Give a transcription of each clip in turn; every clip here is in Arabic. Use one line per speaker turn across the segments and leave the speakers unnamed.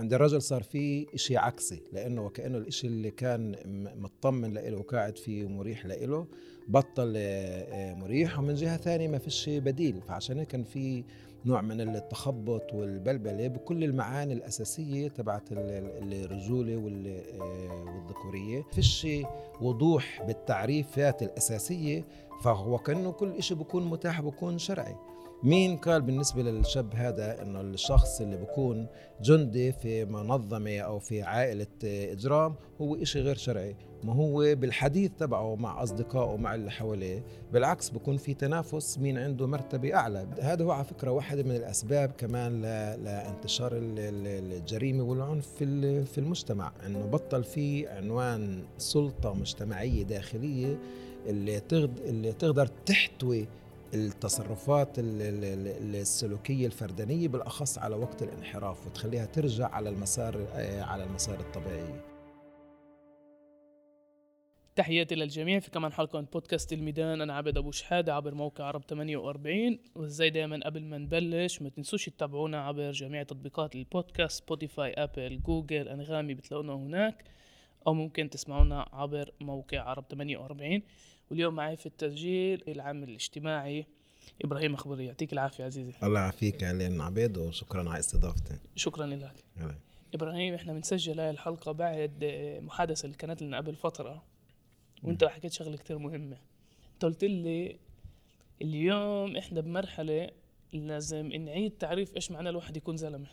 عند الرجل صار في إشي عكسي لأنه وكأنه الإشي اللي كان مطمن لإله وقاعد فيه ومريح لإله بطل آه، مريح ومن جهة ثانية ما فيش بديل. فعشان هيك كان في نوع من التخبط والبلبلة بكل المعاني الأساسية تبعت الرجولة آه، والذكورية. فيش وضوح بالتعريفات الأساسية فهو كأنه كل إشي بكون متاح بكون شرعي. مين قال بالنسبة للشاب هذا إنه الشخص اللي بيكون جندي في منظمة أو في عائلة إجرام هو إشي غير شرعي؟ ما هو بالحديث تبعه مع أصدقائه مع اللي حواليه؟ بالعكس بكون في تنافس مين عنده مرتبة أعلى. هذا هو على فكرة واحدة من الأسباب كمان لانتشار الجريمة والعنف في في المجتمع. إنه بطل في عنوان سلطة مجتمعية داخلية اللي تقدر تحتوي التصرفات السلوكية الفردانية بالأخص على وقت الانحراف وتخليها ترجع على المسار آه، على المسار الطبيعي.
تحياتي للجميع في كمان حلقة من بودكاست الميدان. أنا عبد أبو شحادة عبر موقع عرب 48 وزي دايما قبل ما نبلش ما تنسوش تتابعونا عبر جميع تطبيقات البودكاست سبوتيفاي أبل جوجل أنغامي بتلاقونا هناك أو ممكن تسمعونا عبر موقع عرب 48 واليوم معي في التسجيل العامل الاجتماعي إبراهيم أخبري. يعطيك العافية عزيزي.
الله يعافيك علينا عبيد وشكرا على استضافتي.
شكرا لك. إبراهيم إحنا بنسجل هاي الحلقة بعد محادثة اللي كانت لنا قبل فترة. وأنت حكيت شغلة كتير مهمة. أنت قلت لي اليوم إحنا بمرحلة لازم نعيد تعريف إيش معنى الواحد يكون زلمة.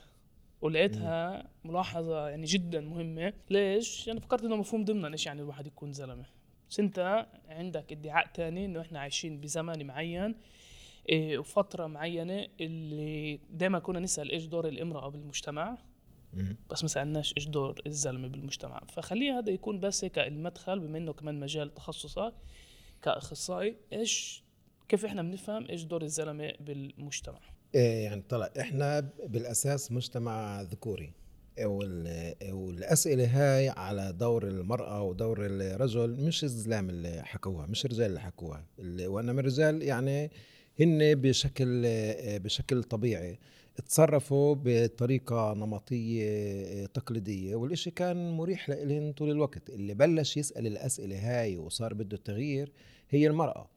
ولقيتها ملاحظة يعني جدا مهمة. ليش؟ يعني فكرت إنه مفهوم ضمنا إيش يعني الواحد يكون زلمة. بس انت عندك ادعاء تاني انه إحنا عايشين بزمن معين إيه وفترة معينة اللي دائما كنا نسأل إيش دور الإمرأة بالمجتمع بس ما سألناش إيش دور الزلمة بالمجتمع. فخليه هذا يكون بس هيك المدخل بما إنه كمان مجال تخصصك كأخصائي إيش كيف إحنا بنفهم إيش دور الزلمة بالمجتمع؟
إيه يعني طلع إحنا بالأساس مجتمع ذكوري. والاسئله هاي على دور المرأة ودور الرجل مش الزلام اللي حكوها مش الرجال اللي حكوها. وإنما الرجال يعني هن بشكل بشكل طبيعي تصرفوا بطريقة نمطية تقليدية والإشي كان مريح لهم طول الوقت. اللي بلش يسأل الأسئلة هاي وصار بده التغيير هي المرأة.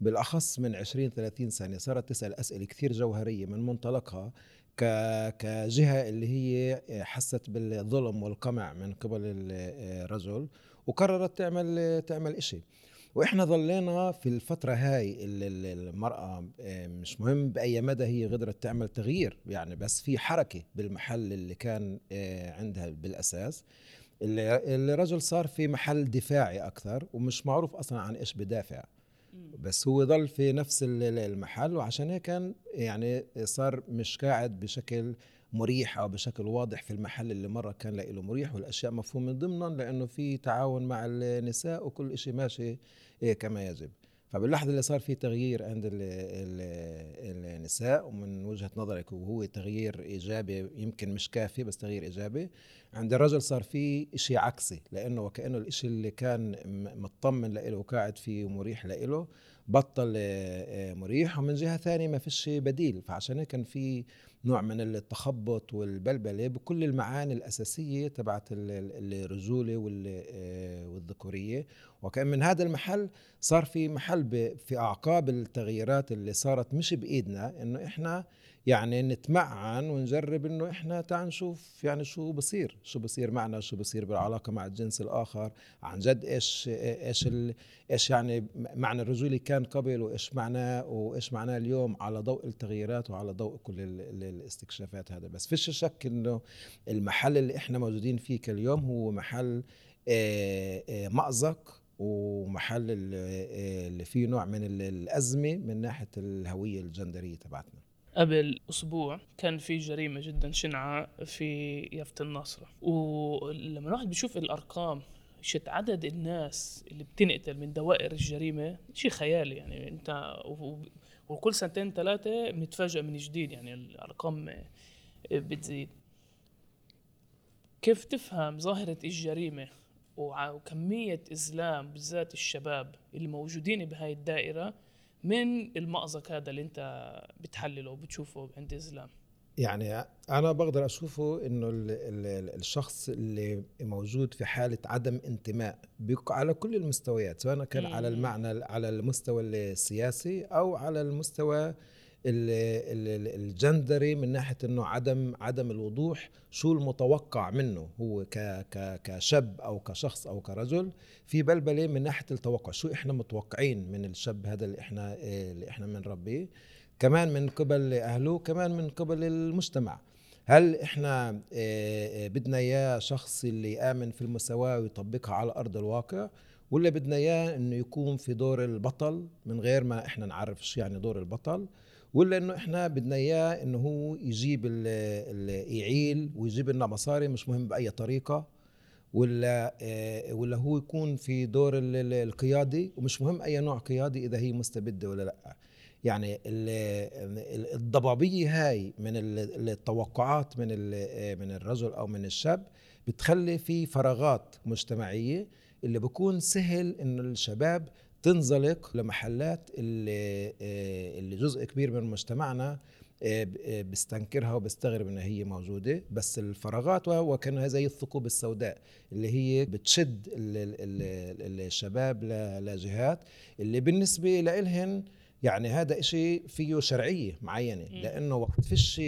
بالأخص من 20 30 سنة صارت تسأل أسئلة كثير جوهرية من منطلقها. كجهة اللي هي حست بالظلم والقمع من قبل الرجل وقررت تعمل تعمل إشي. وإحنا ظلينا في الفترة هاي المرأة مش مهم بأي مدى هي قدرت تعمل تغيير يعني بس في حركة بالمحل اللي كان عندها بالأساس. اللي الرجل صار في محل دفاعي أكثر ومش معروف أصلا عن إيش بدافع. بس هو ظل في نفس المحل وعشان هيك كان يعني صار مش قاعد بشكل مريح أو بشكل واضح في المحل اللي مرة كان له مريح والأشياء مفهوم من ضمنا لأنه في تعاون مع النساء وكل شيء ماشي إيه كما يجب. فباللحظة اللي صار في تغيير عند ال ال النساء ومن وجهة نظرك وهو تغيير إيجابي يمكن مش كافي بس تغيير إيجابي عند الرجل صار في شيء عكسي لأنه وكأنه الشيء اللي كان مطمن له وقاعد فيه ومريح له بطل آه، مريح ومن جهة ثانية ما فيش بديل. فعشان كان في نوع من التخبط والبلبلة بكل المعاني الأساسية تبعت الرجولة آه، والذكورية. وكان من هذا المحل صار في محل في أعقاب التغييرات اللي صارت مش بإيدنا إنه إحنا يعني نتمعن ونجرب إنه إحنا تعال نشوف يعني شو بصير شو بصير معنا شو بصير بالعلاقة مع الجنس الآخر عن جد إيش إيش إيش يعني معنى الرجوله كان قبل وإيش معناه وإيش معناه اليوم على ضوء التغييرات وعلى ضوء كل الاستكشافات هذا. بس فيش شك إنه المحل اللي إحنا موجودين فيه كاليوم هو محل مأزق ومحل اللي فيه نوع من الأزمة من ناحية الهوية الجندرية تبعتنا.
قبل أسبوع كان في جريمة جدا شنعة في يافت الناصره ولما الواحد بيشوف الأرقام شت عدد الناس اللي بتنقتل من دوائر الجريمة شيء خيالي يعني. أنت وكل سنتين ثلاثة بنتفاجئ من جديد يعني الأرقام بتزيد. كيف تفهم ظاهرة الجريمة وكمية إزلام بالذات الشباب اللي موجودين بهاي الدائرة؟ من المأزق هذا اللي انت بتحلله وبتشوفه عند الاسلام
يعني أنا بقدر أشوفه إنه الشخص اللي موجود في حالة عدم انتماء على كل المستويات سواء كان على المعنى على المستوى السياسي أو على المستوى الجندري من ناحية إنه عدم عدم الوضوح شو المتوقع منه هو ك ك كشاب أو كشخص أو كرجل؟ في بلبلة من ناحية التوقع شو إحنا متوقعين من الشاب هذا اللي إحنا اللي إحنا بنربيه كمان من قبل أهله كمان من قبل المجتمع. هل إحنا آه، آه، بدنا إياه شخص اللي يامن في المساواة ويطبقها على أرض الواقع ولا بدنا إياه إنه يكون في دور البطل من غير ما إحنا نعرف شو يعني دور البطل؟ ولا إنه إحنا بدنا إياه إنه هو يجيب يعيل ويجيب لنا مصاري مش مهم بأي طريقة ولا آه، ولا هو يكون في دور القيادي ومش مهم أي نوع قيادي إذا هي مستبدة ولا لأ. يعني الضبابية هاي من التوقعات من من الرجل أو من الشاب بتخلي في فراغات مجتمعية اللي بكون سهل إنه الشباب تنزلق لمحلات اللي اللي جزء كبير من مجتمعنا بيستنكرها وبيستغرب إنها هي موجودة. بس الفراغات وكأنها زي الثقوب السوداء اللي هي بتشد الشباب لجهات اللي بالنسبة لإلهن يعني هذا إشي فيه شرعية معينة. لأنه وقت فيش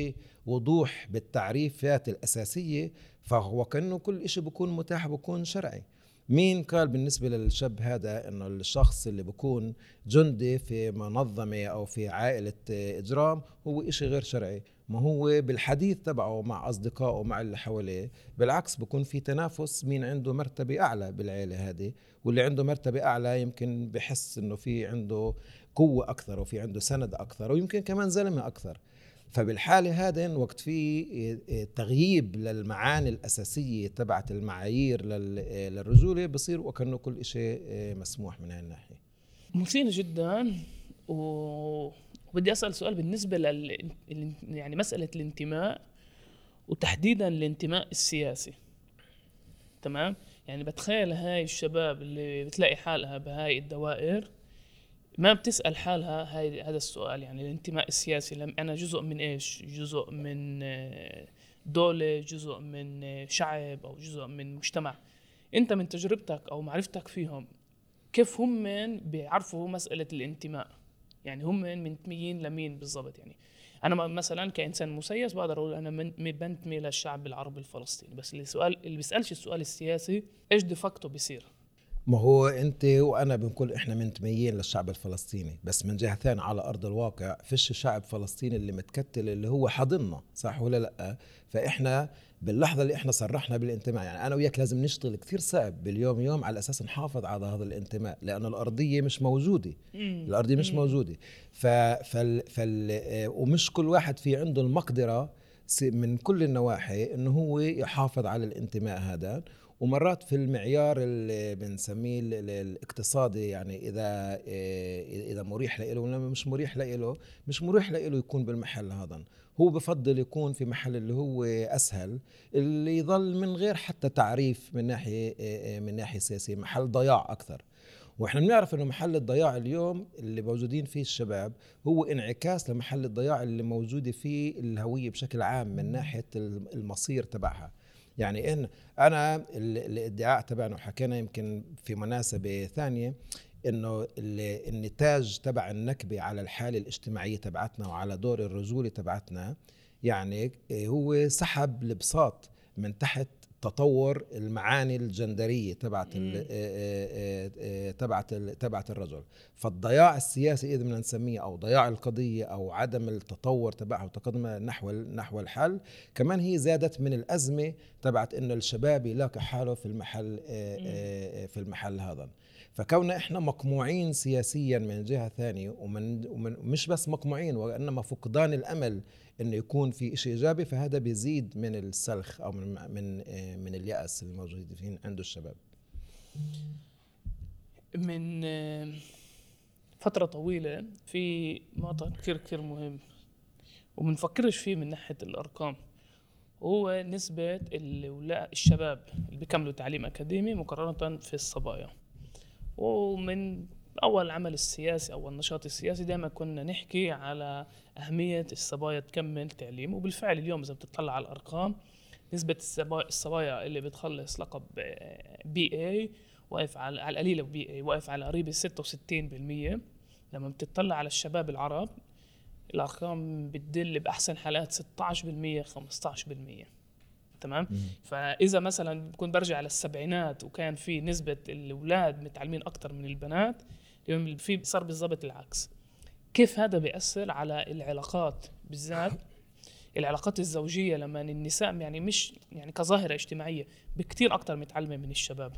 وضوح بالتعريفات الأساسية فهو كأنه كل إشي بكون متاح بكون شرعي. مين قال بالنسبة للشاب هذا إنه الشخص اللي بكون جندي في منظمة أو في عائلة إجرام هو إشي غير شرعي؟ ما هو بالحديث تبعه مع أصدقائه ومع اللي حواليه. بالعكس بكون في تنافس مين عنده مرتبة أعلى بالعيلة هذه واللي عنده مرتبة أعلى يمكن بحس إنه في عنده قوة أكثر وفي عنده سند أكثر ويمكن كمان زلمة أكثر. فبالحالة هذا وقت في آه، تغييب للمعاني الأساسية تبعت المعايير آه، للرجولة بصير وكأنه كل شيء آه، مسموح من هاي الناحية.
مثير جدا. وبدي أسأل سؤال بالنسبة لل يعني مسألة الانتماء وتحديدا الانتماء السياسي. تمام؟ يعني بتخيل هاي الشباب اللي بتلاقي حالها بهاي الدوائر ما بتسأل حالها هاي هذا السؤال يعني الانتماء السياسي. لم أنا جزء من إيش؟ جزء من آه، دولة جزء من آه، شعب أو جزء من مجتمع. أنت من تجربتك أو معرفتك فيهم كيف هم من بيعرفوا مسألة الانتماء؟ يعني هم من منتميين لمين بالضبط يعني؟ أنا مثلا كإنسان مسيس بقدر أقول أنا من بنتمي للشعب العربي الفلسطيني. بس السؤال اللي بيسألش السؤال السياسي إيش ديفاكتو بيصير؟
ما هو أنت وأنا بنقول إحنا منتميين للشعب الفلسطيني بس من جهه ثانية على أرض الواقع فيش شعب فلسطيني اللي متكتل اللي هو حاضننا صح ولا لأ؟ فإحنا باللحظة اللي إحنا صرحنا بالانتماء يعني أنا وياك لازم نشتغل كثير صعب باليوم يوم على أساس نحافظ على هذا الانتماء لأن الأرضية مش موجودة. الأرضية مش موجودة. ف فال, فال ومش كل واحد في عنده المقدرة من كل النواحي إنه هو يحافظ على الانتماء هذا. ومرات في المعيار اللي بنسميه الاقتصادي يعني إذا إيه، إذا مريح له ولا مش مريح له مش مريح له يكون بالمحل هذا. هو بفضل يكون في محل اللي هو أسهل اللي يظل من غير حتى تعريف من ناحية إيه، إيه، من ناحية سياسية محل ضياع أكثر. وإحنا بنعرف إنه محل الضياع اليوم اللي موجودين فيه الشباب هو انعكاس لمحل الضياع اللي موجودة فيه الهوية بشكل عام من ناحية المصير تبعها. يعني إن أنا الإدعاء تبعنا وحكينا يمكن في مناسبة ثانية إنه النتاج تبع النكبة على الحالة الاجتماعية تبعتنا وعلى دور الرجولة تبعتنا يعني هو سحب البساط من تحت تطور المعاني الجندرية تبعت آه، آه، آه، تبعت تبعت الرجل. فالضياع السياسي إذا بدنا نسميه أو ضياع القضية أو عدم التطور تبعها وتقدم نحو نحو الحل كمان هي زادت من الأزمة تبعت إنه الشباب يلاقي حاله في المحل في المحل هذا. فكوننا إحنا مقموعين سياسيا من جهة ثانية ومن, ومن مش بس مقموعين وإنما فقدان الأمل إنه يكون في شيء إيجابي فهذا بيزيد من السلخ أو من من من اليأس الموجود فين عنده الشباب.
من فترة طويلة في معطى كثير كثير مهم وبنفكرش فيه من ناحية الأرقام. هو نسبة الشباب اللي بيكملوا تعليم أكاديمي مقارنة في الصبايا. ومن أول العمل السياسي أو النشاط السياسي دائما كنا نحكي على أهمية الصبايا تكمل تعليم. وبالفعل اليوم إذا بتطلع على الأرقام نسبة الصبايا اللي بتخلص لقب بي اي واقف على على القليلة بي اي واقف على قريب 66% لما بتطلع على الشباب العرب الأرقام بتدل بأحسن حالات 16% 15% تمام؟ مم. فإذا مثلا بكون برجع للسبعينات وكان في نسبة الأولاد متعلمين أكثر من البنات اليوم في صار بالضبط العكس. كيف هذا بيأثر على العلاقات بالذات؟ العلاقات الزوجية لما النساء يعني مش يعني كظاهرة اجتماعية بكثير أكثر متعلمة من الشباب.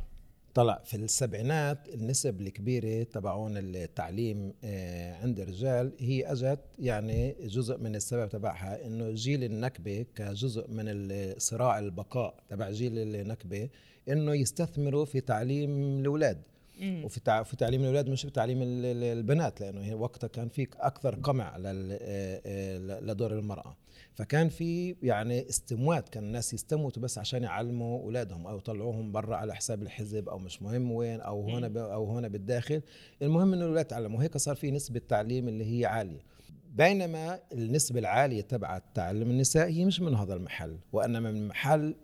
طلع في السبعينات النسب الكبيرة تبعون التعليم آه، عند الرجال هي أجت يعني جزء من السبب تبعها إنه جيل النكبة كجزء من الصراع البقاء تبع جيل النكبة إنه يستثمروا في تعليم الأولاد. وفي في تعليم الأولاد مش في تعليم البنات لأنه وقتها كان في أكثر قمع آه، آه، لدور المرأة. فكان في يعني استموات كان الناس يستموتوا بس عشان يعلموا أولادهم أو يطلعوهم برا على حساب الحزب أو مش مهم وين أو هنا أو هنا بالداخل. المهم انه الأولاد يتعلموا وهيك صار في نسبة تعليم اللي هي عالية. بينما النسبة العالية تبع التعلم النساء هي مش من هذا المحل وإنما من محل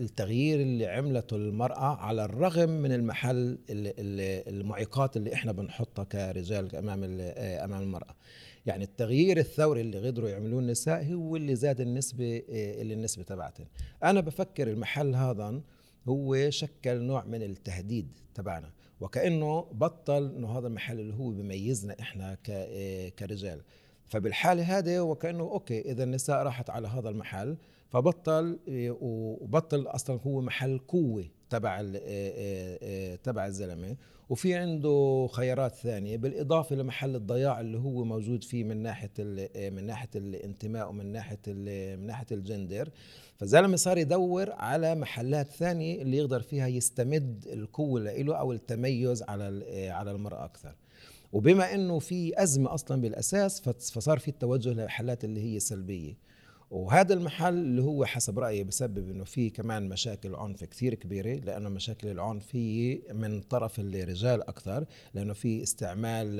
التغيير اللي عملته المرأة على الرغم من المحل المعيقات اللي إحنا بنحطها كرجال أمام أمام المرأة. يعني التغيير الثوري اللي قدروا يعملوه النساء هو اللي زاد النسبة اللي النسبة تبعتهم أنا بفكر المحل هذا هو شكل نوع من التهديد تبعنا وكأنه بطل إنه هذا المحل اللي هو بيميزنا إحنا كرجال. فبالحالة هذه وكأنه أوكي إذا النساء راحت على هذا المحل فبطل وبطل أصلا هو محل قوة تبع تبع الزلمة. وفي عنده خيارات ثانية بالإضافة لمحل الضياع اللي هو موجود فيه من ناحية من ناحية الانتماء ومن ناحية من ناحية الجندر. فالزلمة صار يدور على محلات ثانية اللي يقدر فيها يستمد القوة له أو التميز على على المرأة أكثر. وبما إنه في أزمة أصلا بالأساس فصار في التوجه للحالات اللي هي سلبية. وهذا المحل اللي هو حسب رأيي بسبب إنه في كمان مشاكل عنف كثير كبيرة لأنه مشاكل العنف هي من طرف الرجال أكثر لأنه في استعمال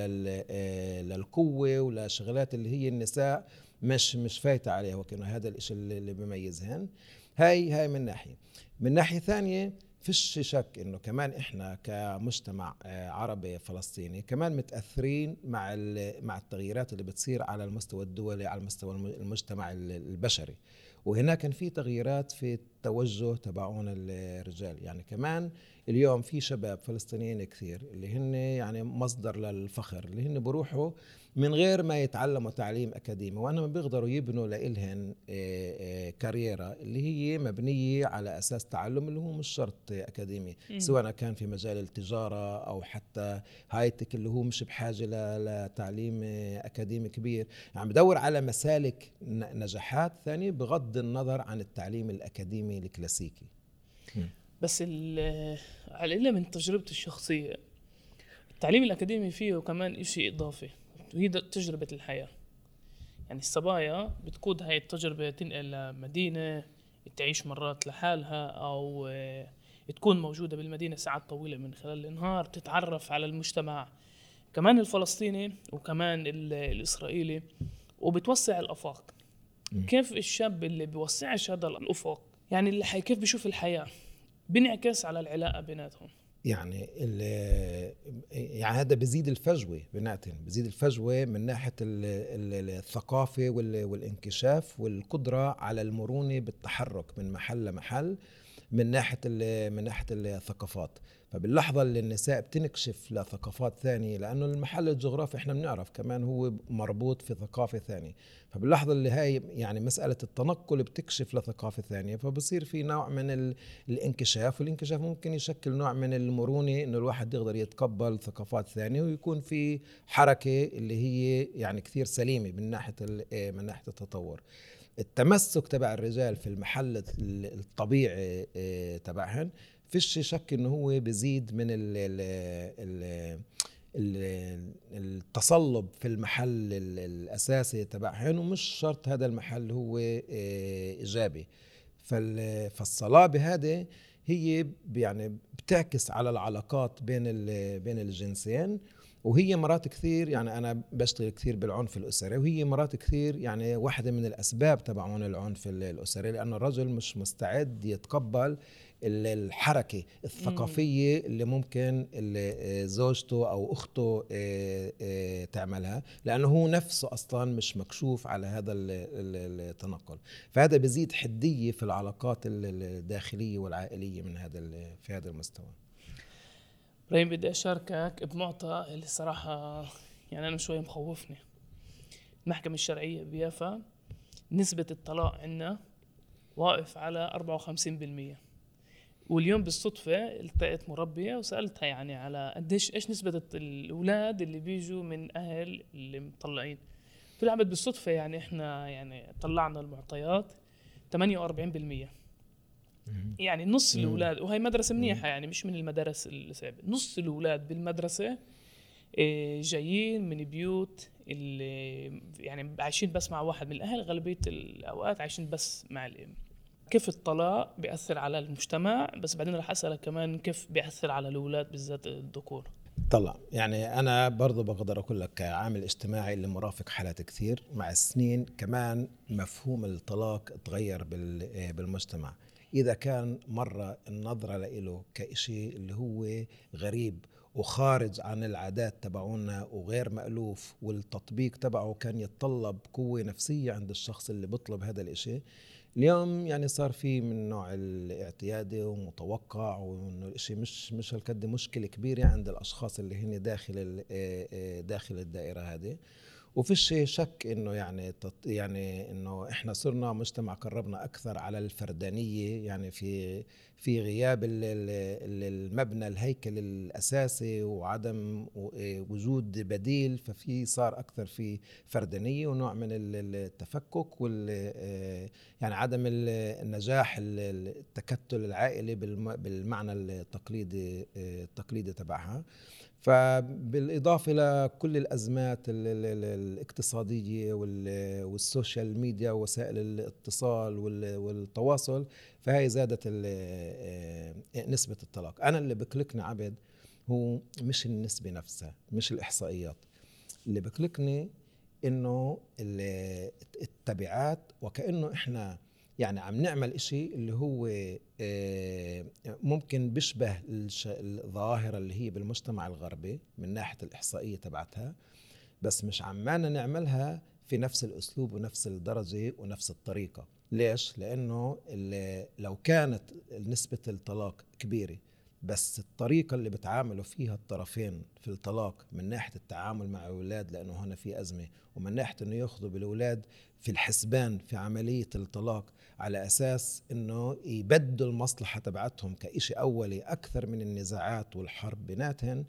آه، للقوة ولشغلات اللي هي النساء مش مش فايتة عليها وكانه هذا الشيء اللي بيميزهن هاي هاي من ناحية. من ناحية ثانية فيش شك إنه كمان إحنا كمجتمع آه، عربي فلسطيني كمان متأثرين مع مع التغييرات اللي بتصير على المستوى الدولي على المستوى المجتمع البشري. وهنا كان في تغييرات في التوجه تبعون الرجال. يعني كمان اليوم في شباب فلسطينيين كثير اللي هن يعني مصدر للفخر اللي هن بروحوا من غير ما يتعلموا تعليم أكاديمي وانما بيقدروا يبنوا لإلهن آه، آه، كاريرا اللي هي مبنية على أساس تعلم اللي هو مش شرط أكاديمي سواء كان في مجال التجارة أو حتى هايتك اللي هو مش بحاجة لتعليم أكاديمي كبير. يعني بدور على مسالك نجاحات ثانية بغض النظر عن التعليم الأكاديمي الكلاسيكي.
بس على من تجربتي الشخصية التعليم الأكاديمي فيه كمان شيء إضافي. وهي تجربة الحياة. يعني الصبايا بتقود هاي التجربة تنقل لمدينة تعيش مرات لحالها أو آه، تكون موجودة بالمدينة ساعات طويلة من خلال النهار تتعرف على المجتمع. كمان الفلسطيني وكمان الإسرائيلي وبتوسع الآفاق. كيف الشاب اللي بيوسعش هذا الأفق؟ يعني اللي كيف بيشوف الحياة؟ بينعكس على العلاقة بيناتهم.
يعني يعني هذا بزيد الفجوة بيناتهم بزيد الفجوة من ناحية الثقافة والانكشاف والقدرة على المرونة بالتحرك من محل لمحل من ناحية من ناحية الثقافات. فباللحظة اللي النساء بتنكشف لثقافات ثانية لأنه المحل الجغرافي إحنا بنعرف كمان هو مربوط في ثقافة ثانية. فباللحظة اللي هاي يعني مسألة التنقل بتكشف لثقافة ثانية فبصير في نوع من الانكشاف والانكشاف ممكن يشكل نوع من المرونة إنه الواحد يقدر يتقبل ثقافات ثانية ويكون في حركة اللي هي يعني كثير سليمة من ناحية من ناحية التطور. التمسك تبع الرجال في المحل الطبيعي آه، تبعهن فيش شك إنه هو بزيد من ال ال ال التصلب في المحل الأساسي تبعهن ومش شرط هذا المحل هو آه، إيجابي. فالصلابه هذه هي يعني بتعكس على العلاقات بين بين الجنسين وهي مرات كثير يعني أنا بشتغل كثير بالعنف الاسري وهي مرات كثير يعني واحدة من الأسباب تبعون العنف الاسري لأنه الرجل مش مستعد يتقبل الحركة الثقافية اللي ممكن اللي زوجته أو أخته آه، آه، تعملها لأنه هو نفسه أصلا مش مكشوف على هذا التنقل. فهذا بزيد حدية في العلاقات الداخلية والعائلية من هذا في هذا المستوى.
إبراهيم بدي أشاركك بنقطه اللي الصراحه يعني أنا شوي مخوفني. المحكمة الشرعية بيافا نسبة الطلاق عندنا واقف على 54% واليوم بالصدفة التقيت مربية وسألتها يعني على قديش إيش نسبة الأولاد اللي بيجوا من أهل اللي مطلعين. قلت لها بالصدفة يعني إحنا يعني طلعنا المعطيات 48% يعني نص الأولاد وهي مدرسة منيحة يعني مش من المدارس الصعبه نص الأولاد بالمدرسة آه، جايين من بيوت اللي يعني عايشين بس مع واحد. من الأهل غالبية الأوقات عايشين بس مع الأم. كيف الطلاق بيأثر على المجتمع؟ بس بعدين رح أسألك كمان كيف بيأثر على الأولاد بالذات الذكور؟
طلع يعني أنا برضو بقدر أقول لك كعامل اجتماعي اللي مرافق حالات كثير مع السنين كمان مفهوم الطلاق تغير بالمجتمع. إذا كان مرة النظرة له كإشي اللي هو غريب وخارج عن العادات تبعونا وغير مألوف والتطبيق تبعه كان يتطلب قوة نفسية عند الشخص اللي بيطلب هذا الإشي اليوم يعني صار في من نوع الاعتيادي ومتوقع وإنه الشيء مش مش هالقد مشكلة كبيرة عند الأشخاص اللي هن داخل آه، آه، داخل الدائرة هذه. وفيش شك إنه يعني يعني إنه إحنا صرنا مجتمع قربنا أكثر على الفردانية يعني في في غياب المبنى الهيكل الأساسي وعدم وجود بديل ففي صار أكثر في فردانية ونوع من التفكك وال يعني عدم النجاح التكتل العائلي بالمعنى التقليدي التقليدي تبعها. فبالإضافة لكل الأزمات الاقتصادية والسوشيال ميديا ووسائل الاتصال والتواصل فهي زادت آه، نسبة الطلاق. أنا اللي بكلكني عبد هو مش النسبة نفسها مش الإحصائيات. اللي بكلكني إنه التبعات وكأنه إحنا يعني عم نعمل إشي اللي هو آه، ممكن بيشبه الظاهرة اللي هي بالمجتمع الغربي من ناحية الإحصائية تبعتها بس مش عمالنا نعملها في نفس الأسلوب ونفس الدرجة ونفس الطريقة ليش؟ لأنه لو كانت نسبة الطلاق كبيرة بس الطريقة اللي بتعاملوا فيها الطرفين في الطلاق من ناحية التعامل مع الأولاد لأنه هنا في أزمة ومن ناحية أنه ياخذوا بالأولاد في الحسبان في عملية الطلاق على أساس أنه يبدوا المصلحة تبعتهم كإشي أولي أكثر من النزاعات والحرب بيناتهم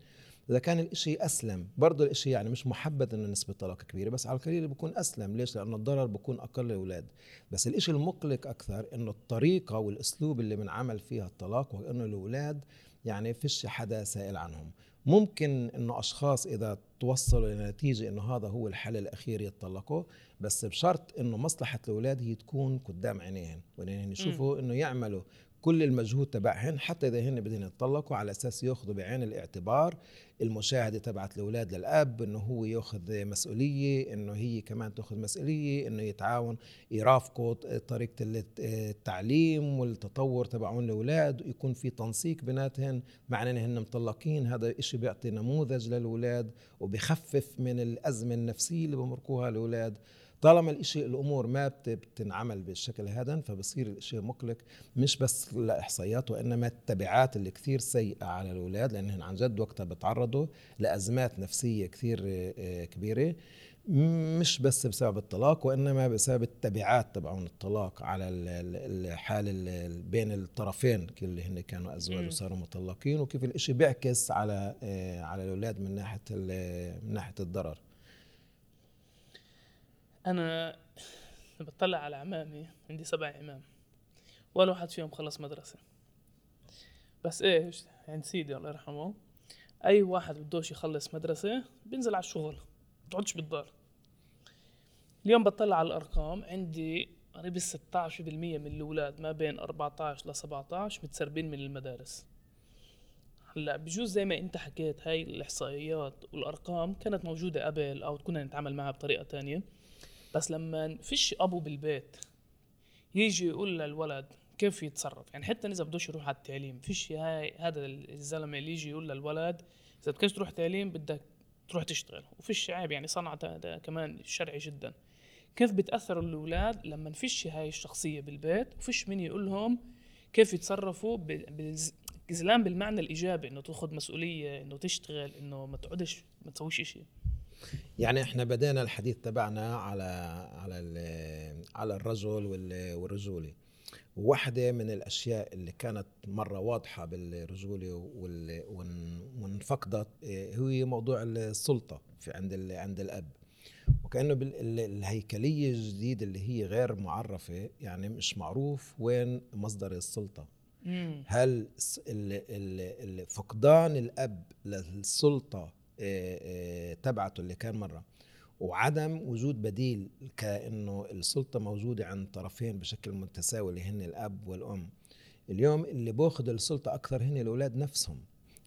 إذا كان الإشي أسلم برضه الإشي يعني مش محبذ إنه نسبة طلاق كبيرة بس على القليل بيكون أسلم. ليش؟ لأنه الضرر بيكون أقل للأولاد. بس الإشي المقلق أكثر إنه الطريقة والأسلوب اللي بنعمل فيها الطلاق وإنه الأولاد يعني فيش حدا سائل عنهم. ممكن إنه أشخاص إذا توصلوا لنتيجه إنه هذا هو الحل الأخير يتطلقوا بس بشرط إنه مصلحة الأولاد هي تكون قدام عينيهم وانهم يشوفوا إنه يعملوا كل المجهود تبعهن حتى إذا هن بدهم يتطلقوا على أساس ياخذوا بعين الاعتبار. المشاهدة تبعت الأولاد للأب إنه هو ياخذ مسؤولية إنه هي كمان تاخذ مسؤولية إنه يتعاون يرافقوا طريقة التعليم والتطور تبعون الأولاد يكون في تنسيق بيناتهن مع انهن مطلقين هذا الشيء بيعطي نموذج للأولاد وبخفف من الأزمة النفسية اللي بمرقوها الأولاد. طالما الإشي الأمور ما بتنعمل بالشكل هذا فبصير الإشي مقلق مش بس لإحصائيات وإنما التبعات اللي كثير سيئة على الأولاد لانهم عن جد وقتها بتعرضوا لأزمات نفسية كثير آه، كبيرة. مش بس بسبب الطلاق وإنما بسبب التبعات تبعون الطلاق على الحال بين الطرفين اللي هن كانوا أزواج وصاروا مطلقين وكيف الإشي بيعكس على آه، على الأولاد من ناحية من ناحية الضرر.
أنا بطلع على عمامي عندي سبع عمام. ولا واحد فيهم خلص مدرسة. بس إيش عند سيدي الله يرحمه أي واحد بدوش يخلص مدرسة بينزل على الشغل بتقعدش بالدار. اليوم بطلع على الأرقام عندي قريب 16% من الأولاد ما بين 14 ل 17 متسربين من المدارس. هلأ بجوز زي ما أنت حكيت هاي الإحصائيات والأرقام كانت موجودة قبل أو كنا نتعامل معها بطريقة تانية. بس لما فيش أبو بالبيت يجي يقول للولد كيف يتصرف؟ يعني حتى إذا بدوش يروح على التعليم فيش هاي هذا الزلمة اللي يجي يقول للولد إذا بدكش تروح تعليم بدك تروح تشتغل. وفيش عيب يعني صنعة هذا كمان شرعي جدا. كيف بتأثر الأولاد لما فيش هاي الشخصية بالبيت؟ وفيش من يقول لهم كيف يتصرفوا بالزلام بالمعنى الإيجابي إنه تأخذ مسؤولية إنه تشتغل إنه ما تقعدش ما تسويش شيء
يعني إحنا بدينا الحديث تبعنا على على على الرجل والرجولة. واحدة من الأشياء اللي كانت مرة واضحة بالرجولة وانفقدت آه، هو موضوع السلطة في عند عند الأب. وكأنه الهيكلية الجديدة اللي هي غير معرفة يعني مش معروف وين مصدر السلطة. هل فقدان الأب للسلطة تبعته اللي كان مرة. وعدم وجود بديل كأنه السلطة موجودة عند طرفين بشكل متساوي اللي هن الأب والأم. اليوم اللي باخذ السلطة أكثر هن الأولاد نفسهم.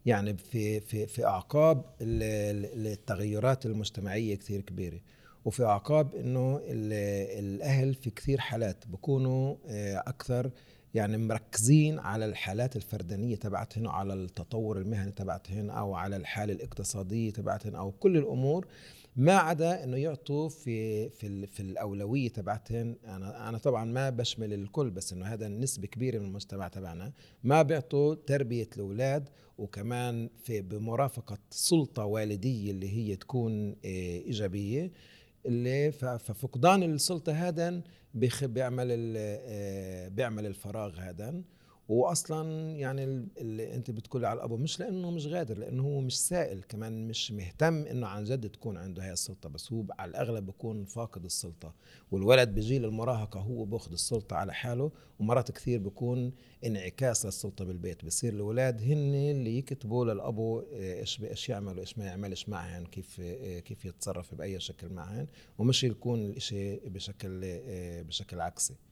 يعني في في في أعقاب التغيرات المجتمعية كثير كبيرة. وفي أعقاب إنه الأهل في كثير حالات بكونوا آه، أكثر يعني مركزين على الحالات الفردانية تبعتهن على التطور المهني تبعتهن أو على الحالة الاقتصادية تبعتهن أو كل الأمور ما عدا إنه يعطوا في في في الأولوية تبعتهم أنا أنا طبعا ما بشمل الكل بس إنه هذا نسبة كبيرة من المجتمع تبعنا. ما بيعطوا تربية الأولاد وكمان في بمرافقة سلطة والدية اللي هي تكون آه، إيجابية. اللي ففقدان السلطة هذا بيعمل آه، بيعمل الفراغ هذا. واصلا يعني اللي أنت بتقولي على الأبو مش لأنه مش غادر لأنه هو مش سائل كمان مش مهتم إنه عن جد تكون عنده هاي السلطة بس هو على الأغلب بيكون فاقد السلطة. والولد بجيل المراهقه هو باخذ السلطة على حاله ومرات كثير بيكون انعكاس للسلطة بالبيت. بصير الاولاد هن اللي يكتبوا للأبو آه، إيش إيش يعمل وايش ما يعملش معهن كيف آه، كيف يتصرف بأي شكل معهن ومش يكون الشيء بشكل آه، بشكل عكسي.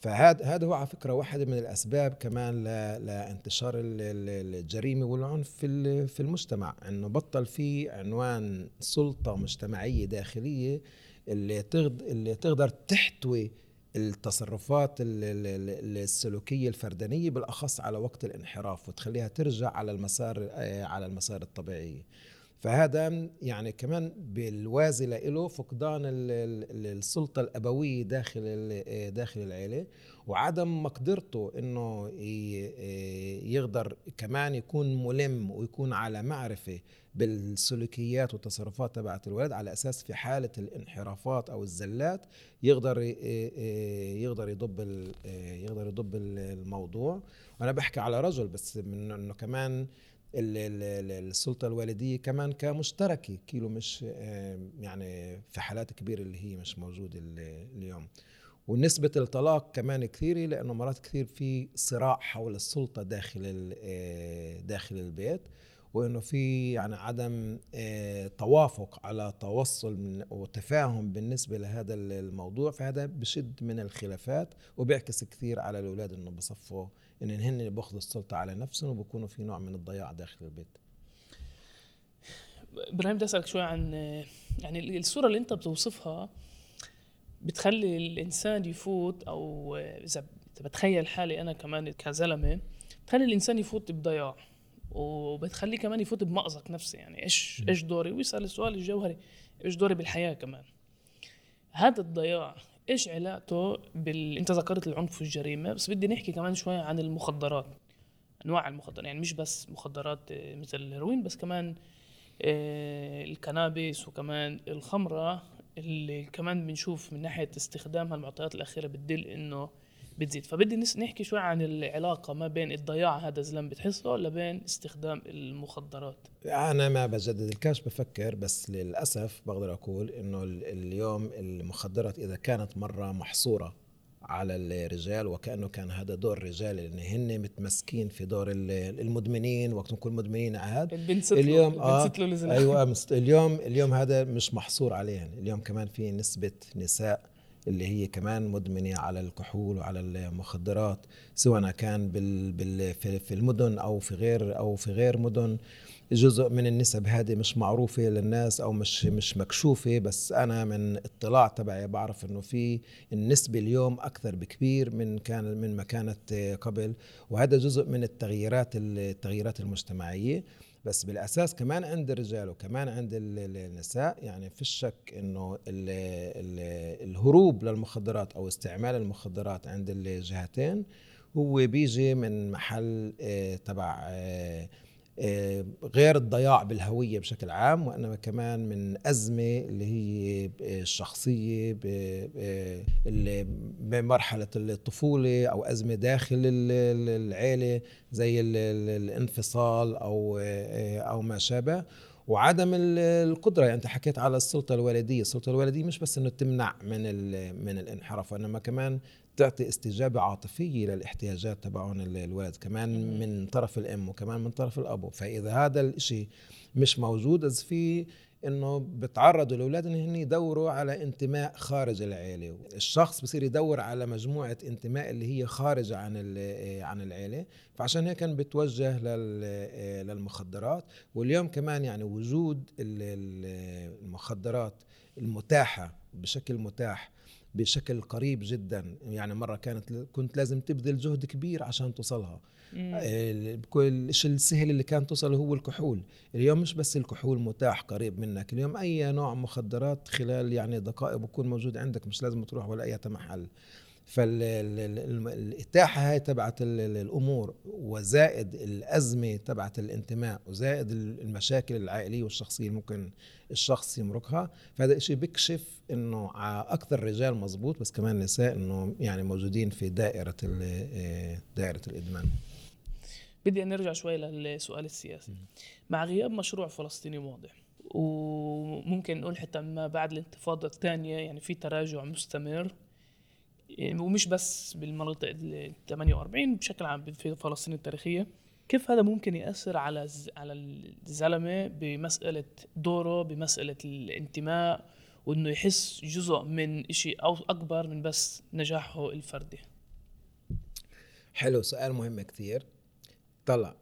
فهذا هذا هو على فكرة واحدة من الأسباب كمان لانتشار الجريمة والعنف في في المجتمع إنه بطل في عنوان سلطة مجتمعية داخلية اللي اللي تقدر تحتوي التصرفات السلوكية الفردانية بالأخص على وقت الانحراف وتخليها ترجع على المسار على المسار الطبيعي. فهذا يعني كمان بالوازي له فقدان السلطة الأبوية داخل داخل العيلة. وعدم مقدرته إنه يقدر كمان يكون ملم ويكون على معرفة بالسلوكيات والتصرفات تبعت الولد على أساس في حالة الانحرافات أو الزلات يقدر يقدر يضب يقدر يضب الموضوع. وأنا بحكي على رجل بس من إنه كمان السلطة الوالدية كمان كمشتركة كيلو مش يعني في حالات كبيرة اللي هي مش موجودة اليوم. ونسبة الطلاق كمان كثيرة لأنه مرات كثير في صراع حول السلطة داخل داخل البيت وإنه في يعني عدم توافق على توصل وتفاهم بالنسبة لهذا الموضوع. فهذا بشد من الخلافات وبيعكس كثير على الأولاد إنه بصفوا إن هن اللي بياخذوا السلطة على نفسهم وبكونوا في نوع من الضياع داخل البيت.
إبراهيم بدي أسألك شوي عن يعني الصورة اللي أنت بتوصفها بتخلي الإنسان يفوت أو إذا بتخيل حالي أنا كمان كزلمة بتخلي الإنسان يفوت بضياع وبتخليه كمان يفوت بمأزق نفسي. يعني إيش إيش دوري؟ ويسأل السؤال الجوهري إيش دوري بالحياة كمان؟ هذا الضياع إيش علاقته بال أنت ذكرت العنف والجريمة بس بدي نحكي كمان شوي عن المخدرات أنواع المخدرات يعني مش بس مخدرات آه، مثل الهيروين بس كمان آه، الكنابس وكمان الخمرة اللي كمان بنشوف من ناحية استخدامها المعطيات الأخيرة بتدل إنه بتزيد. فبدي نحكي شوي عن العلاقة ما بين الضياع هذا الزلم بتحسه ولا بين استخدام المخدرات.
أنا ما بجدد الكاش بفكر بس للأسف بقدر أقول إنه اليوم المخدرات إذا كانت مرة محصورة على الرجال وكأنه كان هذا دور الرجال لأن هن متمسكين في دور المدمنين وقت نكون مدمنين عاد
اليوم آه
أيوه اليوم اليوم هذا مش محصور عليهم اليوم كمان في نسبة نساء اللي هي كمان مدمنة على الكحول وعلى المخدرات سواء كان بال بال في المدن أو في غير أو في غير مدن. جزء من النسب هذه مش معروفة للناس أو مش مش مكشوفة بس أنا من اطلاع تبعي بعرف إنه في النسبة اليوم أكثر بكبير من كان من ما كانت قبل. وهذا جزء من التغييرات التغييرات المجتمعية. بس بالأساس كمان عند الرجال وكمان عند النساء يعني في الشك إنه الهروب للمخدرات أو استعمال المخدرات عند الجهتين هو بيجي من محل آه، تبع آه، غير الضياع بالهوية بشكل عام وإنما كمان من أزمة اللي هي الشخصية بمرحلة الطفولة أو أزمة داخل العيلة زي الانفصال أو آه، أو ما شابه. وعدم القدرة يعني أنت حكيت على السلطة الوالدية، السلطة الوالدية مش بس إنه تمنع من من الانحراف وإنما كمان تعطي استجابة عاطفية للاحتياجات تبعون الولد كمان من طرف الأم وكمان من طرف الأب. فإذا هذا الإشي مش موجود إذا في إنه بتعرضوا الاولاد إن هن يدوروا على انتماء خارج العيلة. الشخص بصير يدور على مجموعة انتماء اللي هي خارجه عن عن العيلة. فعشان هيك كان بتوجه للمخدرات. واليوم كمان يعني وجود المخدرات المتاحة بشكل متاح بشكل قريب جدا. يعني مرة كانت كنت لازم تبذل جهد كبير عشان توصلها. كل الشيء السهل اللي كان توصله هو الكحول. اليوم مش بس الكحول متاح قريب منك اليوم أي نوع مخدرات خلال يعني دقائق بكون موجود عندك مش لازم تروح ولا أي محل. فالإتاحة هاي تبعت الأمور وزائد الأزمة تبعت الانتماء وزائد المشاكل العائلية والشخصية اللي ممكن الشخص يمرقها. فهذا الشيء بيكشف إنه أكثر رجال مزبوط بس كمان نساء إنه يعني موجودين في دائرة دائرة الإدمان.
بدي نرجع شوي للسؤال السياسي. مع غياب مشروع فلسطيني واضح وممكن نقول حتى ما بعد الانتفاضة الثانية يعني في تراجع مستمر ومش بس بالمناطق ال 48 بشكل عام في فلسطين التاريخية كيف هذا ممكن يأثر على على الزلمة بمسألة دوره بمسألة الانتماء وإنه يحس جزء من إشي أو أكبر من بس نجاحه الفردي؟
حلو سؤال مهم كثير. طلع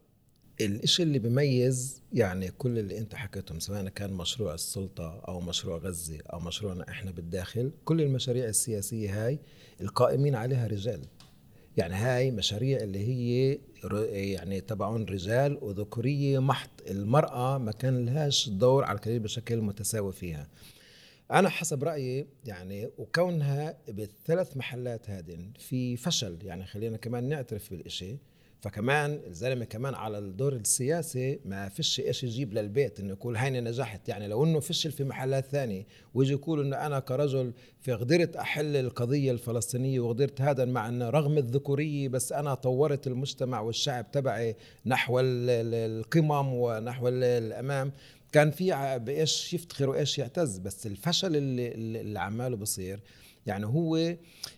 الإشي اللي بيميز يعني كل اللي أنت حكيتهم سواء كان مشروع السلطة أو مشروع غزة أو مشروعنا إحنا بالداخل كل المشاريع السياسية هاي القائمين عليها رجال. يعني هاي مشاريع اللي هي يعني تبعون رجال وذكورية محض المرأة ما كان لهاش دور على الكثير بشكل متساوي فيها. أنا حسب رأيي يعني وكونها بالثلاث محلات هذه في فشل يعني خلينا كمان نعترف بالإشي فكمان الزلمة كمان على الدور السياسي ما فيش إيش يجيب للبيت إنه يقول هيني نجحت. يعني لو إنه فشل في محلات ثانية ويجي يقول إنه أنا كرجل في قدرت أحل القضية الفلسطينية وقدرت هذا مع إنه رغم الذكورية بس أنا طورت المجتمع والشعب تبعي نحو القمم ونحو الأمام. كان في بإيش يفتخر وايش يعتز. بس الفشل اللي, اللي عماله بصير يعني هو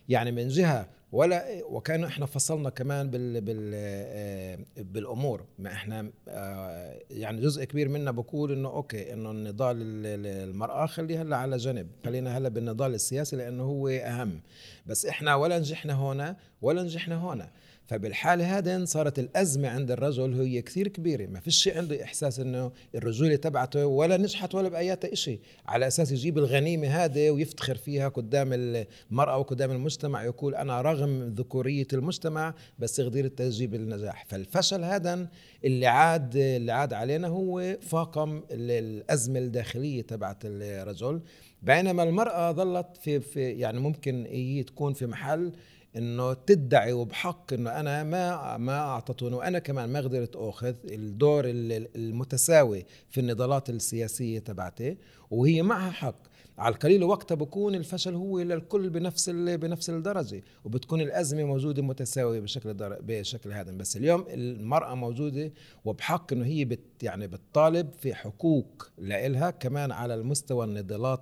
يعني من جهة ولا وكان إحنا فصلنا كمان بال بال آه، بالأمور. ما إحنا آه، يعني جزء كبير منا بقول إنه أوكي إنه النضال المراه خليها هلأ على جنب. خلينا هلأ بالنضال السياسي لأنه هو أهم. بس إحنا ولا نجحنا هنا ولا نجحنا هنا. فبالحالة هذه صارت الأزمة عند الرجل هي كثير كبيرة. ما فيش عنده إحساس أنه الرجولة تبعته ولا نجحت ولا بأياتها إشي. على أساس يجيب الغنيمة هذه ويفتخر فيها قدام المرأة وقدام المجتمع يقول أنا رغم ذكورية المجتمع بس قدرت تجيب النجاح فالفشل هذا اللي عاد اللي عاد علينا هو فاقم الأزمة الداخلية تبعت الرجل. بينما المرأة ظلت في, في يعني ممكن هي تكون في محل إنه تدعي وبحق إنه أنا ما ما اعطتوني وأنا كمان ما قدرت أخذ الدور المتساوي في النضالات السياسية تبعتي وهي معها حق. على القليل وقتها بكون الفشل هو للكل بنفس بنفس الدرجة وبتكون الأزمة موجودة متساوية بشكل بشكل هذا بس اليوم المرأة موجودة وبحق إنه هي بت يعني بتطالب في حقوق لإلها كمان على المستوى النضالات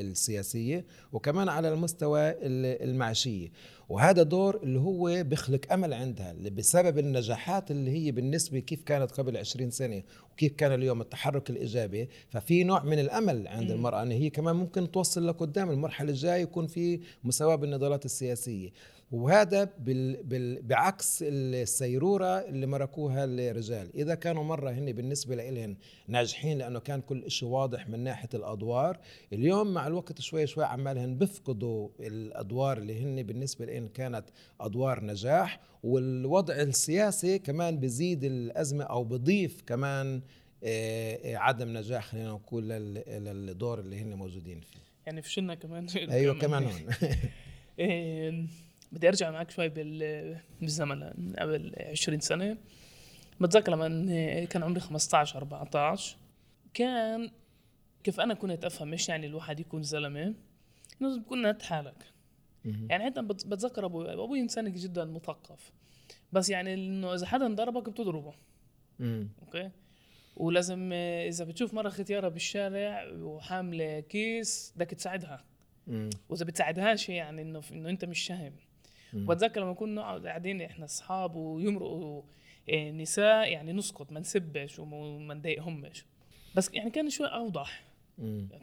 السياسية وكمان على المستوى المعيشية. وهذا دور اللي هو بيخلق أمل عندها اللي بسبب النجاحات اللي هي بالنسبة كيف كانت قبل 20 سنة وكيف كان اليوم التحرك الإيجابي. ففي نوع من الأمل عند المرأة إن هي كمان ممكن توصل لقدام المرحلة الجاية يكون في مساواة بالنضالات السياسية. وهذا بال بال بعكس السيرورة اللي مركوها الرجال. إذا كانوا مرة هن بالنسبة لهم ناجحين لأنه كان كل شيء واضح من ناحية الأدوار اليوم مع الوقت شوي شوي عمالهن بيفقدوا الأدوار اللي هن بالنسبة لهم كانت أدوار نجاح والوضع السياسي كمان بزيد الأزمة أو بضيف كمان آه، آه، عدم نجاح خلينا نقول للدور اللي هن موجودين فيه.
يعني فشلنا كمان.
أيوه كمان هون.
إيه، بدي أرجع معك شوي بالزمن قبل 20 سنة. بتذكر لما كان عمري 15 14 كان كيف أنا كنت أفهم إيش يعني الواحد يكون زلمة إنه تكون قد حالك. يعني حتى بتذكر أبوي أبوي انسان جدا مثقف. بس يعني إنه إذا حدا ضربك بتضربه. أوكي؟ ولازم إذا بتشوف مرة ختيارة بالشارع وحاملة كيس بدك تساعدها. وإذا بتساعدهاش يعني إنه إنه أنت مش شهم وبتذكر لما كنا قاعدين إحنا اصحاب ويمرقوا نساء يعني نسكت ما نسبش وما نضايقهمش. بس يعني كان شوي أوضح.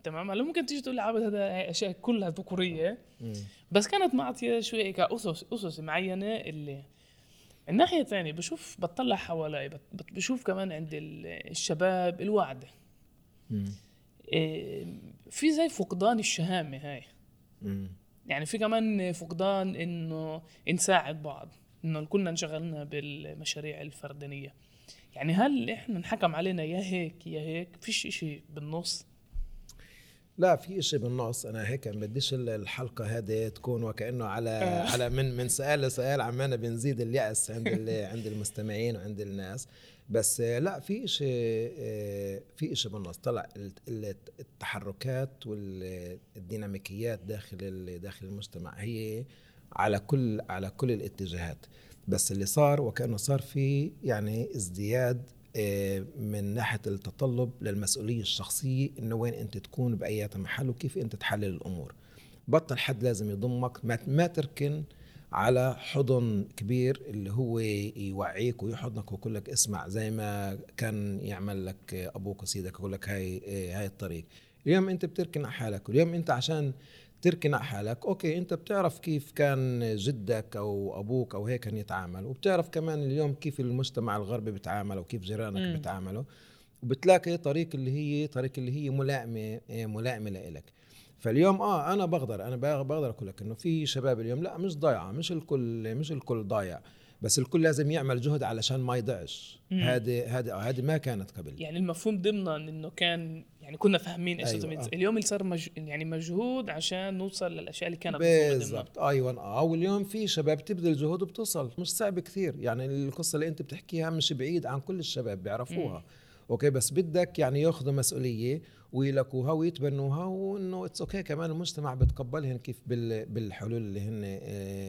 تمام؟ هلا ممكن تيجي تقول لي عبد هذا أشياء كلها ذكورية. بس كانت معطية شوي كأسس أسس معينة اللي الناحيه الثانية بشوف بطلع حوالي بشوف كمان عند الشباب الوعد. إيه في زي فقدان الشهامة هاي. يعني في كمان فقدان إنه نساعد بعض إنه كلنا انشغلنا بالمشاريع الفردانية. يعني هل إحنا انحكم علينا يا هيك يا هيك؟ فيش إشي بالنص؟
لا في إشي بالنص. أنا هيك ما بديش الحلقة هذه تكون وكأنه على آه. على من من سؤال لسؤال عمالنا بنزيد اليأس عند عند المستمعين وعند الناس. بس لا في شيء في شيء بالنص. طلع التحركات والديناميكيات داخل داخل المجتمع هي على كل على كل الاتجاهات. بس اللي صار وكأنه صار في يعني ازدياد آه، من ناحية التطلب للمسؤولية الشخصية إنه وين أنت تكون بأي محل وكيف أنت تحلل الأمور. بطل حد لازم يضمك ما تركن على حضن كبير اللي هو يوعيك ويحضنك ويقول لك اسمع زي ما كان يعمل لك أبوك وسيدك يقول لك هاي هاي الطريق. اليوم أنت بتركن على حالك واليوم أنت عشان تركن على حالك okay أنت بتعرف كيف كان جدك أو أبوك أو هيك كان يتعامل وبتعرف كمان اليوم كيف المجتمع الغربي بيتعامل وكيف جيرانك بيتعاملوا وبتلاقي طريق اللي هي طريق اللي هي ملائمة ملائمة لإلك. فاليوم آه أنا بقدر أنا بقدر أقول لك إنه في شباب اليوم لا مش ضايعة مش الكل مش الكل ضايع بس الكل لازم يعمل جهد علشان ما يضيعش هذه هذه هذه ما كانت قبل
يعني المفهوم ضمنا إنه كان يعني كنا فاهمين إيش أيوة. آه. اليوم اللي صار مج... يعني مجهود عشان نوصل للأشياء اللي كانت
بالضبط أيوه آه واليوم في شباب تبذل جهود وبتوصل مش صعب كثير يعني القصة اللي أنت بتحكيها مش بعيد عن كل الشباب بيعرفوها مم. okay بس بدك يعني ياخذوا مسؤولية ويملكوها ويتبنوها وإنه it's okay كمان المجتمع بتقبلهن كيف بالحلول اللي هن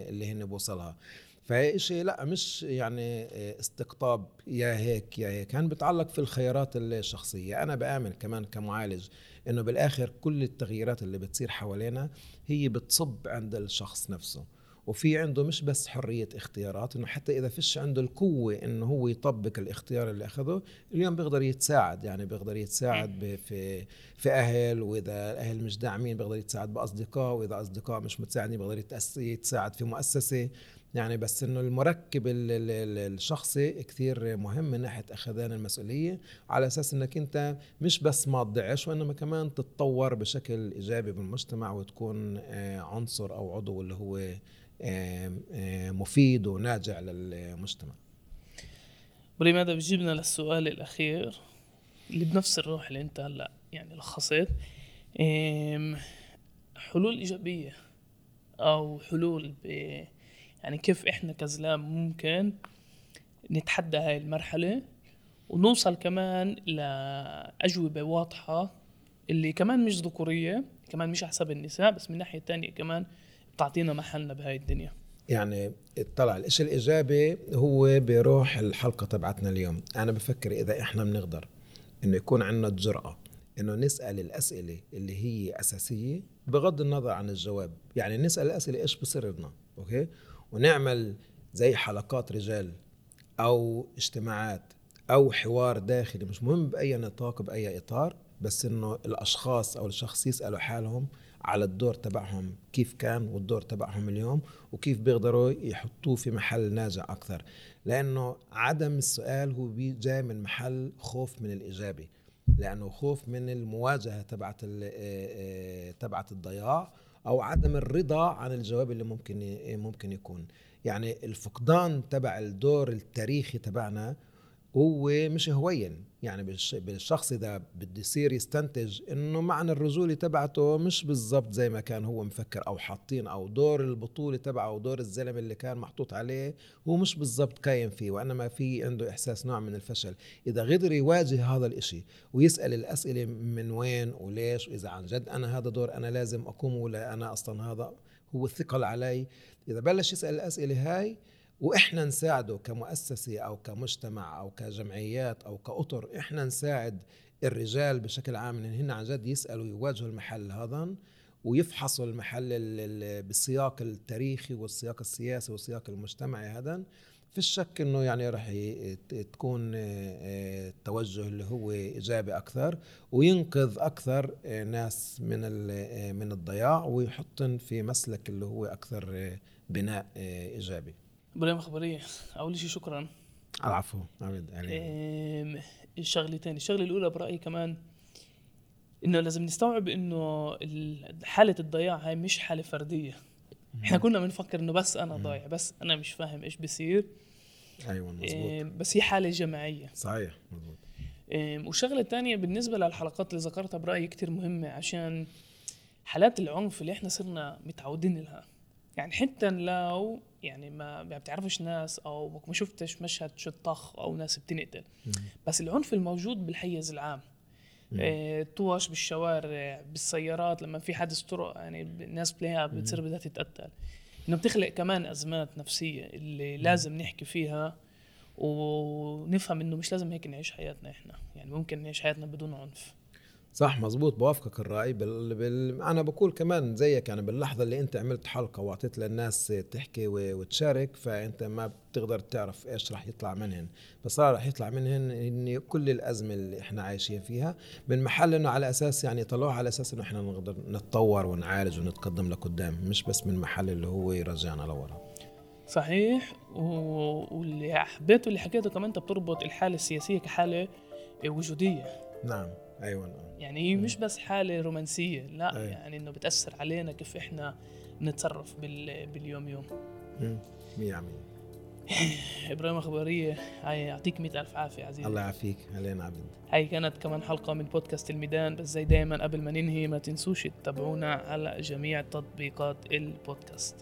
اللي هن بوصلها. فهي شيء لا مش يعني آه، استقطاب يا هيك يا هيك. كان بتعلق في الخيارات الشخصية. أنا بآمن كمان كمعالج إنه بالآخر كل التغييرات اللي بتصير حوالينا هي بتصب عند الشخص نفسه. وفي عنده مش بس حرية اختيارات إنه حتى إذا فيش عنده القوة إنه هو يطبق الاختيار اللي أخذه اليوم بيقدر يتساعد. يعني بيقدر يتساعد في في أهل وإذا الاهل مش داعمين بيقدر يتساعد بأصدقاء وإذا أصدقاء مش متساعدين بيقدر يتساعد في مؤسسة. يعني بس إنه المركب الشخصي كثير مهم من ناحية أخذان المسؤولية على أساس إنك أنت مش بس ما تضيعش وإنما كمان تتطور بشكل إيجابي بالمجتمع وتكون آه، عنصر أو عضو اللي هو مفيد وناجع للمجتمع.
ولماذا بجيبنا للسؤال الأخير اللي بنفس الروح اللي أنت هلأ يعني لخصت حلول إيجابية أو حلول ب يعني كيف إحنا كزلام ممكن نتحدى هاي المرحلة ونوصل كمان لأجوبة واضحة اللي كمان مش ذكورية كمان مش حسب النساء بس من ناحية تانية كمان تعطينا محلنا بهاي الدنيا.
يعني طلع الإشي الإيجابي هو بروح الحلقة تبعتنا اليوم. أنا بفكر إذا إحنا بنقدر إنه يكون عندنا الجرأه إنه نسأل الأسئلة اللي هي أساسية بغض النظر عن الجواب. يعني نسأل الأسئلة إيش بصير لنا أوكي؟ ونعمل زي حلقات رجال أو اجتماعات أو حوار داخلي. مش مهم بأي نطاق بأي إطار بس إنه الأشخاص أو الشخص يسألوا حالهم على الدور تبعهم كيف كان والدور تبعهم اليوم وكيف بيقدروا يحطوه في محل ناجع أكثر. لأنه عدم السؤال هو جاي من محل خوف من الاجابه لأنه خوف من المواجهة تبعت تبعت الضياع أو عدم الرضا عن الجواب اللي ممكن ممكن يكون. يعني الفقدان تبع الدور التاريخي تبعنا هو مش هوين. يعني بالشخص إذا بده يصير يستنتج إنه معنى الرجولة تبعته مش بالضبط زي ما كان هو مفكر أو حاطين أو دور البطولة تبعه أو دور الزلمة اللي كان محطوط عليه هو مش بالضبط كاين فيه وإنما في عنده إحساس نوع من الفشل. إذا قدر يواجه هذا الإشي ويسأل الأسئلة من وين وليش وإذا عن جد أنا هذا دور أنا لازم اقوم ولا أنا أصلا هذا هو الثقل علي إذا بلش يسأل الأسئلة هاي وإحنا نساعده كمؤسسة أو كمجتمع أو كجمعيات أو كأطر إحنا نساعد الرجال بشكل عام إن هن عن جد يسألوا يواجهوا المحل هذا ويفحصوا المحل بالسياق التاريخي والسياق السياسي والسياق المجتمعي هذا. في الشك إنه يعني راح تكون التوجه اللي هو إيجابي أكثر وينقذ أكثر ناس من من الضياع ويحطن في مسلك اللي هو أكثر بناء إيجابي.
إبراهيم أخبارية؟ اول شيء شكرا.
العفو عبد
يعني. الشغلتين الشغلة الأولى برأيي كمان إنه لازم نستوعب إنه حالة الضياع هاي مش حالة فردية. إحنا كنا بنفكر إنه بس أنا ضايع بس أنا مش فاهم إيش بصير
أيوه مزبوط
بس هي حالة جماعية.
صحيح مزبوط
والشغلة الثانية بالنسبة للحلقات اللي ذكرتها برأيي كتير مهمة عشان حالات العنف اللي إحنا صرنا متعودين لها يعني حتى لو يعني ما بتعرفش ناس أو ما شفتش مشهد شو طخ أو ناس بتنقتل. بس العنف الموجود بالحيز العام. إيه طوش بالشوارع بالسيارات لما في حادث طرق يعني الناس بتلاقيها بتصير بدها تتقتل. إنه بتخلق كمان أزمات نفسية اللي لازم نحكي فيها ونفهم إنه مش لازم هيك نعيش حياتنا إحنا. يعني ممكن نعيش حياتنا بدون عنف.
صح مزبوط بوافقك الرأي. بال... بال... أنا بقول كمان زيك يعني باللحظة اللي أنت عملت حلقة وأعطيت للناس تحكي و... وتشارك فأنت ما بتقدر تعرف إيش راح يطلع منهن. بس راح يطلع منهن إن كل الأزمة اللي إحنا عايشين فيها من محل إنه على أساس يعني طلعوها على أساس إنه إحنا نقدر نتطور ونعالج ونتقدم لقدام مش بس من محل اللي هو يرجعنا لورا.
صحيح. و... واللي حبيته اللي حكيته كمان أنت بتربط الحالة السياسية كحالة وجودية.
نعم. أيوه.
يعني هي مش بس حالة رومانسية لا أيوة. يعني إنه بتأثر علينا كيف إحنا نتصرف بال... باليوم يوم.
100%
إبراهيم أخبارية؟ هاي يعطيك مئة ألف عافية عزيزي.
الله يعافيك. علينا عبد.
هاي كانت كمان حلقة من بودكاست الميدان بس زي دايما قبل ما ننهي ما تنسوش تتابعونا على جميع تطبيقات البودكاست.